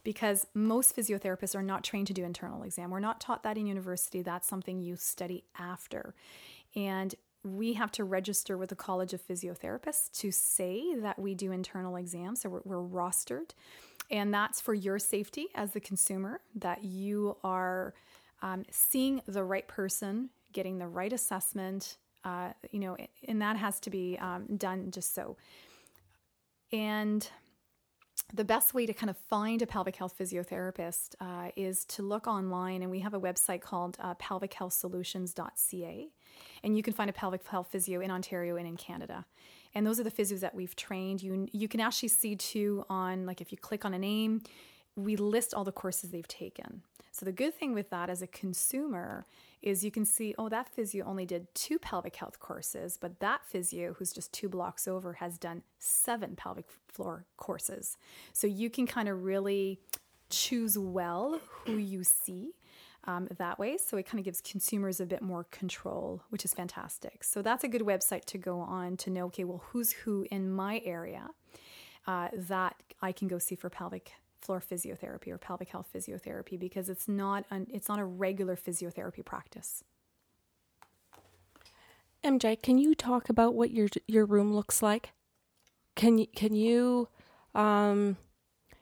because most physiotherapists are not trained to do internal exam. We're not taught that in university. That's something you study after. And we have to register with the College of Physiotherapists to say that we do internal exams. So we're, we're rostered. And that's for your safety as the consumer, that you are um, seeing the right person, getting the right assessment, uh, you know, and that has to be um, done just so. And the best way to kind of find a pelvic health physiotherapist uh, is to look online, and we have a website called uh, pelvichealthsolutions.ca, and you can find a pelvic health physio in Ontario and in Canada. And those are the physios that we've trained. You you can actually see too on like if you click on a name, we list all the courses they've taken. So the good thing with that as a consumer is you can see, oh, that physio only did two pelvic health courses, but that physio, who's just two blocks over, has done seven pelvic floor courses. So you can kind of really choose well who you see. um, that way. So it kind of gives consumers a bit more control, which is fantastic. So that's a good website to go on to know, okay, well, who's who in my area uh, that I can go see for pelvic floor physiotherapy or pelvic health physiotherapy because it's not an, it's not a regular physiotherapy practice. MJ, can you talk about what your your room looks like? Can you can you um,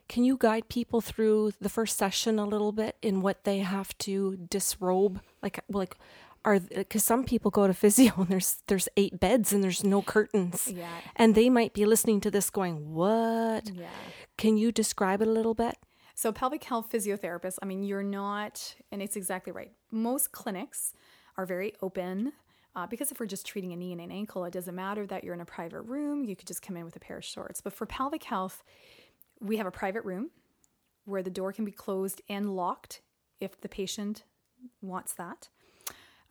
can you guide people through the first session a little bit in what they have to disrobe? Like like are because some people go to physio and there's there's eight beds and there's no curtains. Yeah. And they might be listening to this going, "What?" Yeah. Can you describe it a little bit? So, pelvic health physiotherapists, I mean, you're not, and it's exactly right. Most clinics are very open. Uh, because if we're just treating a knee and an ankle, it doesn't matter that you're in a private room. You could just come in with a pair of shorts. But for pelvic health, we have a private room where the door can be closed and locked if the patient wants that.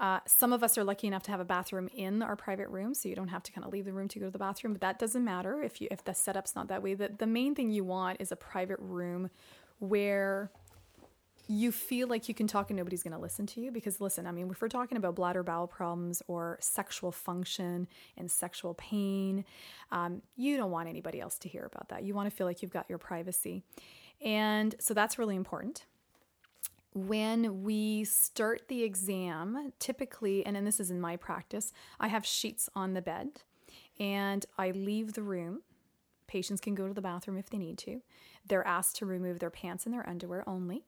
Uh, some of us are lucky enough to have a bathroom in our private room, so you don't have to kind of leave the room to go to the bathroom. But that doesn't matter if you if the setup's not that way. The the main thing you want is a private room where you feel like you can talk and nobody's going to listen to you because listen i mean if we're talking about bladder bowel problems or sexual function and sexual pain um, you don't want anybody else to hear about that you want to feel like you've got your privacy and so that's really important when we start the exam typically and then this is in my practice i have sheets on the bed and i leave the room. Patients can go to the bathroom if they need to. They're asked to remove their pants and their underwear only.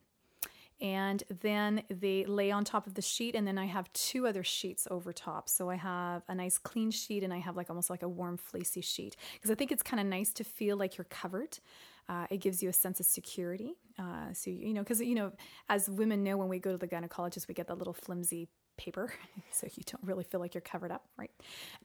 And then they lay on top of the sheet and then i have two other sheets over top. So i have a nice clean sheet and i have like almost like a warm fleecy sheet. Because i think it's kind of nice to feel like you're covered uh, it gives you a sense of security. Uh, so you know because you know as women know when we go to the gynecologist we get that little flimsy paper so you don't really feel like you're covered up right?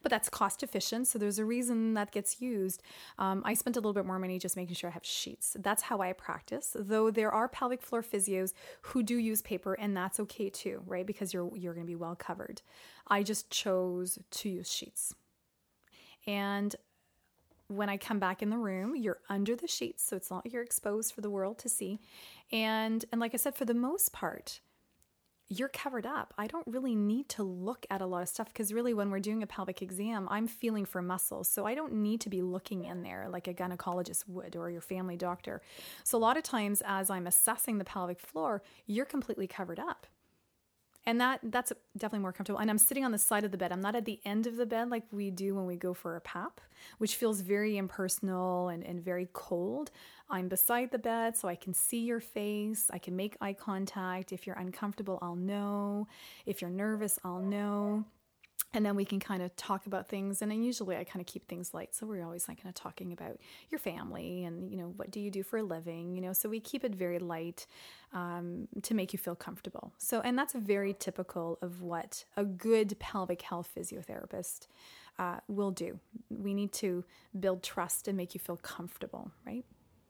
But that's cost efficient so there's a reason that gets used. Um, i spent a little bit more money just making sure i have sheets. That's how i practice though there are pelvic floor physios who do use paper and that's okay too right? Because you're you're going to be well covered. I just chose to use sheets. And when I come back in the room, you're under the sheets, so it's not you're exposed for the world to see. And and like I said, for the most part, you're covered up. I don't really need to look at a lot of stuff because really, when we're doing a pelvic exam, I'm feeling for muscles. So I don't need to be looking in there like a gynecologist would or your family doctor. So a lot of times, as I'm assessing the pelvic floor, you're completely covered up. And that that's definitely more comfortable. And I'm sitting on the side of the bed. I'm not at the end of the bed like we do when we go for a PAP, which feels very impersonal and, and very cold. I'm beside the bed so I can see your face. I can make eye contact. If you're uncomfortable, I'll know. If you're nervous, I'll know. And then we can kind of talk about things. And then usually I kind of keep things light. So we're always like kind of talking about your family and, you know, what do you do for a living? You know, so we keep it very light um, to make you feel comfortable. So, and that's very typical of what a good pelvic health physiotherapist uh, will do. We need to build trust and make you feel comfortable, right?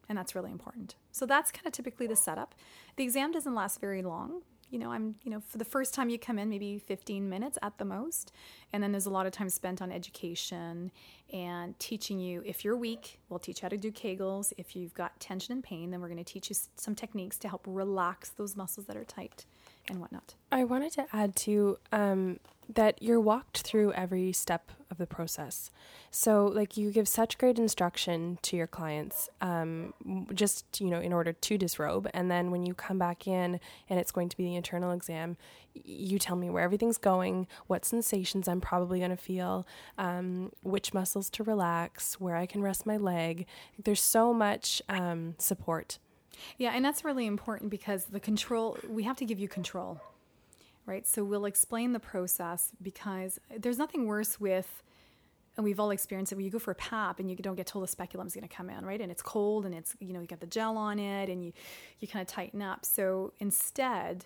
and that's really important. So that's kind of typically the setup. The exam doesn't last very long. You know, I'm, you know, for the first time you come in, maybe 15 minutes at the most. And then there's a lot of time spent on education and teaching you. If you're weak, we'll teach you how to do Kegels. If you've got tension and pain, then we're going to teach you some techniques to help relax those muscles that are tight and whatnot. I wanted to add to um, that you're walked through every step the process. So, like, you give such great instruction to your clients, um, just, you know, in order to disrobe. And then when you come back in and it's going to be the internal exam, you tell me where everything's going, what sensations I'm probably going to feel, um, which muscles to relax, where I can rest my leg. There's so much um, support. Yeah, and that's really important because the control, we have to give you control right? So we'll explain the process because there's nothing worse with, and we've all experienced it, when you go for a PAP and you don't get told the speculum's going to come in, right? And it's cold and it's, you know, you got the gel on it and you, you kind of tighten up. So instead,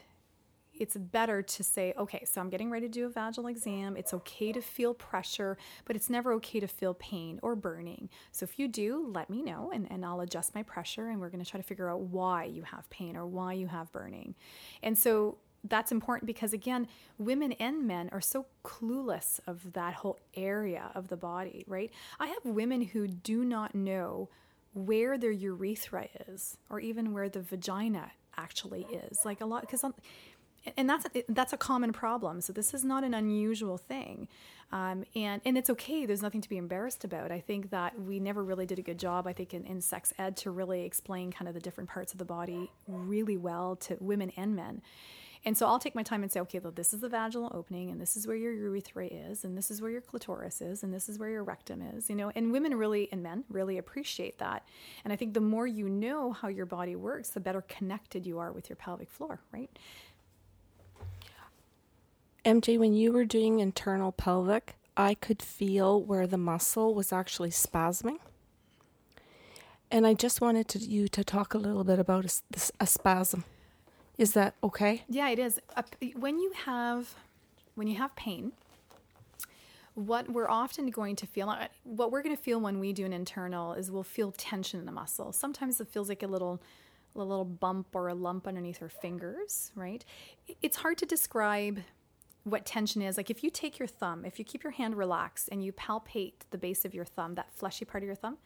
it's better to say, okay, so I'm getting ready to do a vaginal exam. It's okay to feel pressure, but it's never okay to feel pain or burning. So if you do, let me know and, and I'll adjust my pressure and we're going to try to figure out why you have pain or why you have burning. And so that's important because again women and men are so clueless of that whole area of the body right i have women who do not know where their urethra is or even where the vagina actually is like a lot because and that's a, that's a common problem. So this is not an unusual thing, um, and and it's okay. There's nothing to be embarrassed about. I think that we never really did a good job. I think in, in sex ed to really explain kind of the different parts of the body really well to women and men. And so I'll take my time and say, okay, well, this is the vaginal opening, and this is where your urethra is, and this is where your clitoris is, and this is where your rectum is, you know. And women really, and men really appreciate that. And I think the more you know how your body works, the better connected you are with your pelvic floor, right? MJ, when you were doing internal pelvic, I could feel where the muscle was actually spasming. And I just wanted to, you to talk a little bit about a, a spasm. Is that okay? Yeah, it is. When you have when you have pain, what we're often going to feel, uh, what we're going to feel when we do an internal is we'll feel tension in the muscle. Sometimes it feels like a little a little bump or a lump underneath our fingers, right? It's hard to describe what tension is. Like if you take your thumb, if you keep your hand relaxed and you palpate the base of your thumb, that fleshy part of your thumb.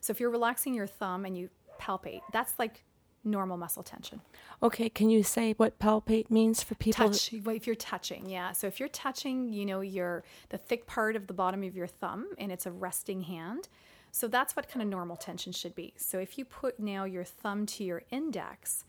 So if you're relaxing your thumb and you palpate, that's like normal muscle tension. Okay, can you say what palpate means for people? Touch. If you're touching, yeah. So if you're touching, you know, your the thick part of the bottom of your thumb, and it's a resting hand. So that's what kind of normal tension should be. So if you put now your thumb to your index,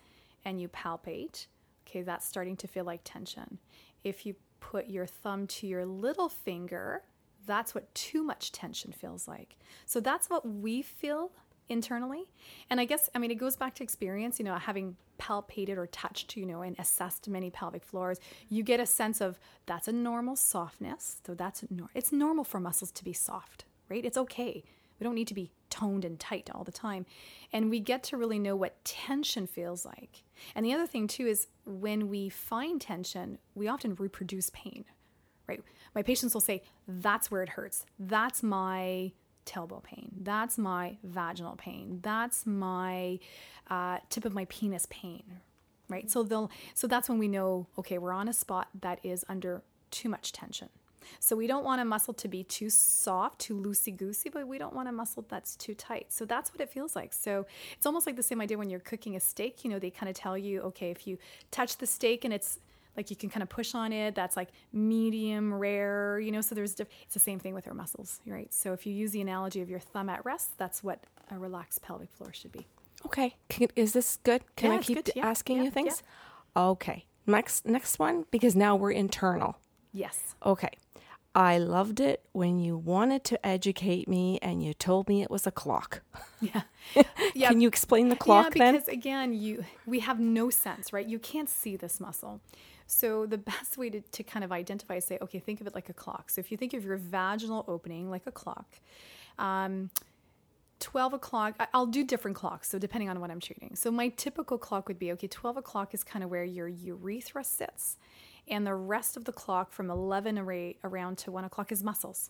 and you palpate, okay, that's starting to feel like tension. If you put your thumb to your little finger, that's what too much tension feels like. So that's what we feel internally. And I guess, I mean, it goes back to experience, you know, having palpated or touched, you know, and assessed many pelvic floors, you get a sense of that's a normal softness. So that's, nor- it's normal for muscles to be soft, right? It's okay. We don't need to be toned and tight all the time. And we get to really know what tension feels like. And the other thing, too, is when we find tension, we often reproduce pain, right? My patients will say, that's where it hurts. That's my tailbone pain. That's my vaginal pain. That's my uh, tip of my penis pain, right? So they'll so that's when we know okay, we're on a spot that is under too much tension. So we don't want a muscle to be too soft, too loosey goosey, but we don't want a muscle that's too tight. So that's what it feels like. So it's almost like the same idea when you're cooking a steak. You know, they kind of tell you, okay, if you touch the steak and it's like you can kind of push on it that's like medium rare you know so there's diff- it's the same thing with our muscles right so if you use the analogy of your thumb at rest that's what a relaxed pelvic floor should be okay can, is this good can yeah, i keep yeah, asking yeah, you things okay next next one because now we're internal yes okay I loved it when you wanted to educate me and you told me it was a clock. Yeah. yeah. Can you explain the clock yeah, because then? again, you we have no sense, right? You can't see this muscle. So the best way to, to kind of identify is say, okay, think of it like a clock. So if you think of your vaginal opening like a clock, um, 12 o'clock, I'll do different clocks. So depending on what I'm treating. So my typical clock would be, okay, 12 o'clock is kind of where your urethra sits. And the rest of the clock from 11 around to 1 o'clock is muscles.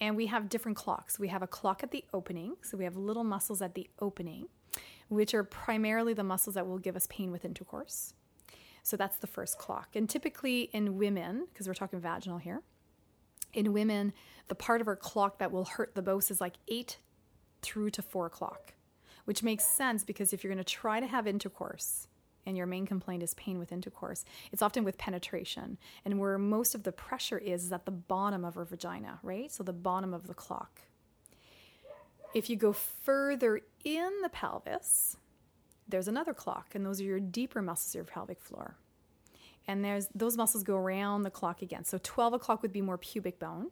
And we have different clocks. We have a clock at the opening. So we have little muscles at the opening, which are primarily the muscles that will give us pain with intercourse. So that's the first clock. And typically in women, because we're talking vaginal here, in women, the part of our clock that will hurt the most is like eight through to four o'clock, which makes sense because if you're going to try to have intercourse and your main complaint is pain with intercourse, it's often with penetration. And where most of the pressure is, is at the bottom of our vagina, right? So the bottom of the clock. If you go further in the pelvis, there's another clock, and those are your deeper muscles of your pelvic floor. And there's those muscles go around the clock again. So 12 o'clock would be more pubic bone,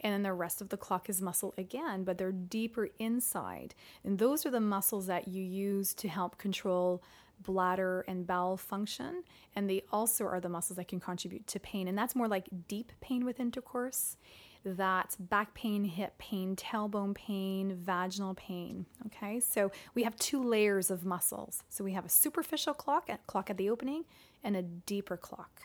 and then the rest of the clock is muscle again, but they're deeper inside. And those are the muscles that you use to help control bladder and bowel function. And they also are the muscles that can contribute to pain. And that's more like deep pain with intercourse that's back pain, hip pain, tailbone pain, vaginal pain. Okay, so we have two layers of muscles. So we have a superficial clock, a clock at the opening, and a deeper clock.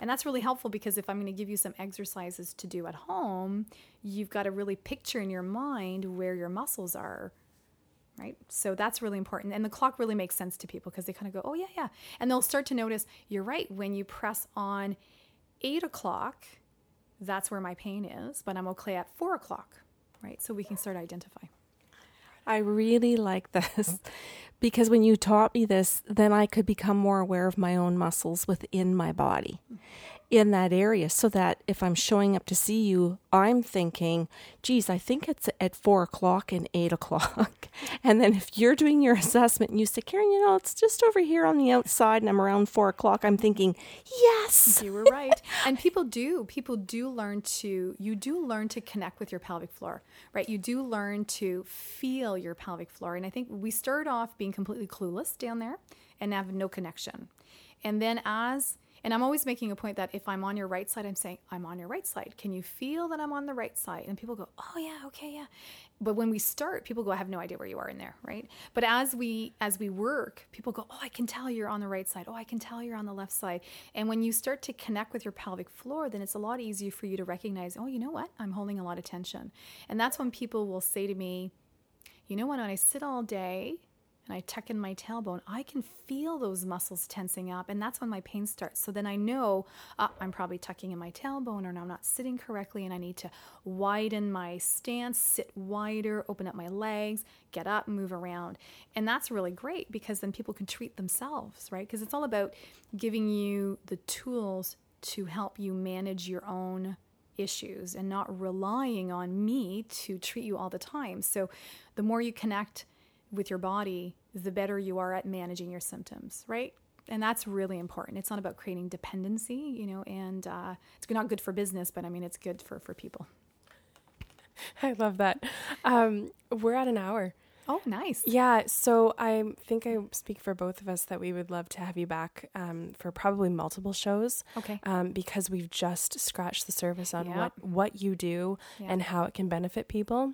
And that's really helpful because if I'm going to give you some exercises to do at home, you've got to really picture in your mind where your muscles are. Right? So that's really important. And the clock really makes sense to people because they kind of go, oh, yeah, yeah. And they'll start to notice, you're right, when you press on eight o'clock, that's where my pain is, but I'm okay at four o'clock, right? So we can start identifying. I really like this because when you taught me this, then I could become more aware of my own muscles within my body in that area so that if I'm showing up to see you, I'm thinking, geez, I think it's at four o'clock and eight o'clock. and then if you're doing your assessment and you say, Karen, you know, it's just over here on the outside and I'm around four o'clock, I'm thinking, yes. You were right. and people do, people do learn to, you do learn to connect with your pelvic floor, right? You do learn to feel your pelvic floor. And I think we start off being completely clueless down there and have no connection. And then as and I'm always making a point that if I'm on your right side, I'm saying, I'm on your right side. Can you feel that I'm on the right side? And people go, Oh yeah, okay, yeah. But when we start, people go, I have no idea where you are in there, right? But as we as we work, people go, Oh, I can tell you're on the right side. Oh, I can tell you're on the left side. And when you start to connect with your pelvic floor, then it's a lot easier for you to recognize, oh, you know what? I'm holding a lot of tension. And that's when people will say to me, you know what, when I sit all day and I tuck in my tailbone, I can feel those muscles tensing up. And that's when my pain starts. So then I know uh, I'm probably tucking in my tailbone or I'm not sitting correctly and I need to widen my stance, sit wider, open up my legs, get up, move around. And that's really great because then people can treat themselves, right? Because it's all about giving you the tools to help you manage your own issues and not relying on me to treat you all the time. So the more you connect, with your body, the better you are at managing your symptoms, right? And that's really important. It's not about creating dependency, you know, and uh, it's not good for business, but I mean, it's good for, for people. I love that. Um, we're at an hour. Oh, nice. Yeah. So I think I speak for both of us that we would love to have you back um, for probably multiple shows. Okay. Um, because we've just scratched the surface on yep. what, what you do yep. and how it can benefit people.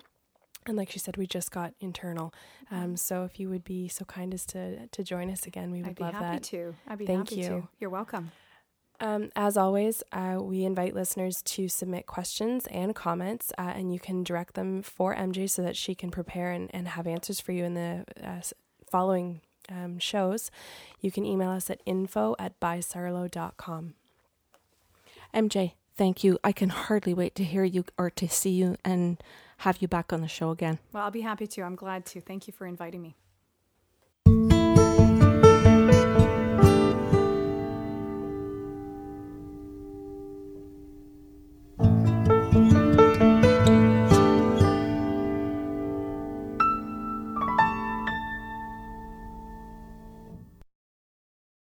And like she said, we just got internal. Um, so if you would be so kind as to to join us again, we would I'd be love happy that. To. I'd be Thank happy you. to. You're welcome. Um, as always, uh, we invite listeners to submit questions and comments, uh, and you can direct them for MJ so that she can prepare and, and have answers for you in the uh, following um, shows. You can email us at info at bysarlo.com. MJ, thank you. I can hardly wait to hear you or to see you and have you back on the show again. Well, I'll be happy to. I'm glad to. Thank you for inviting me.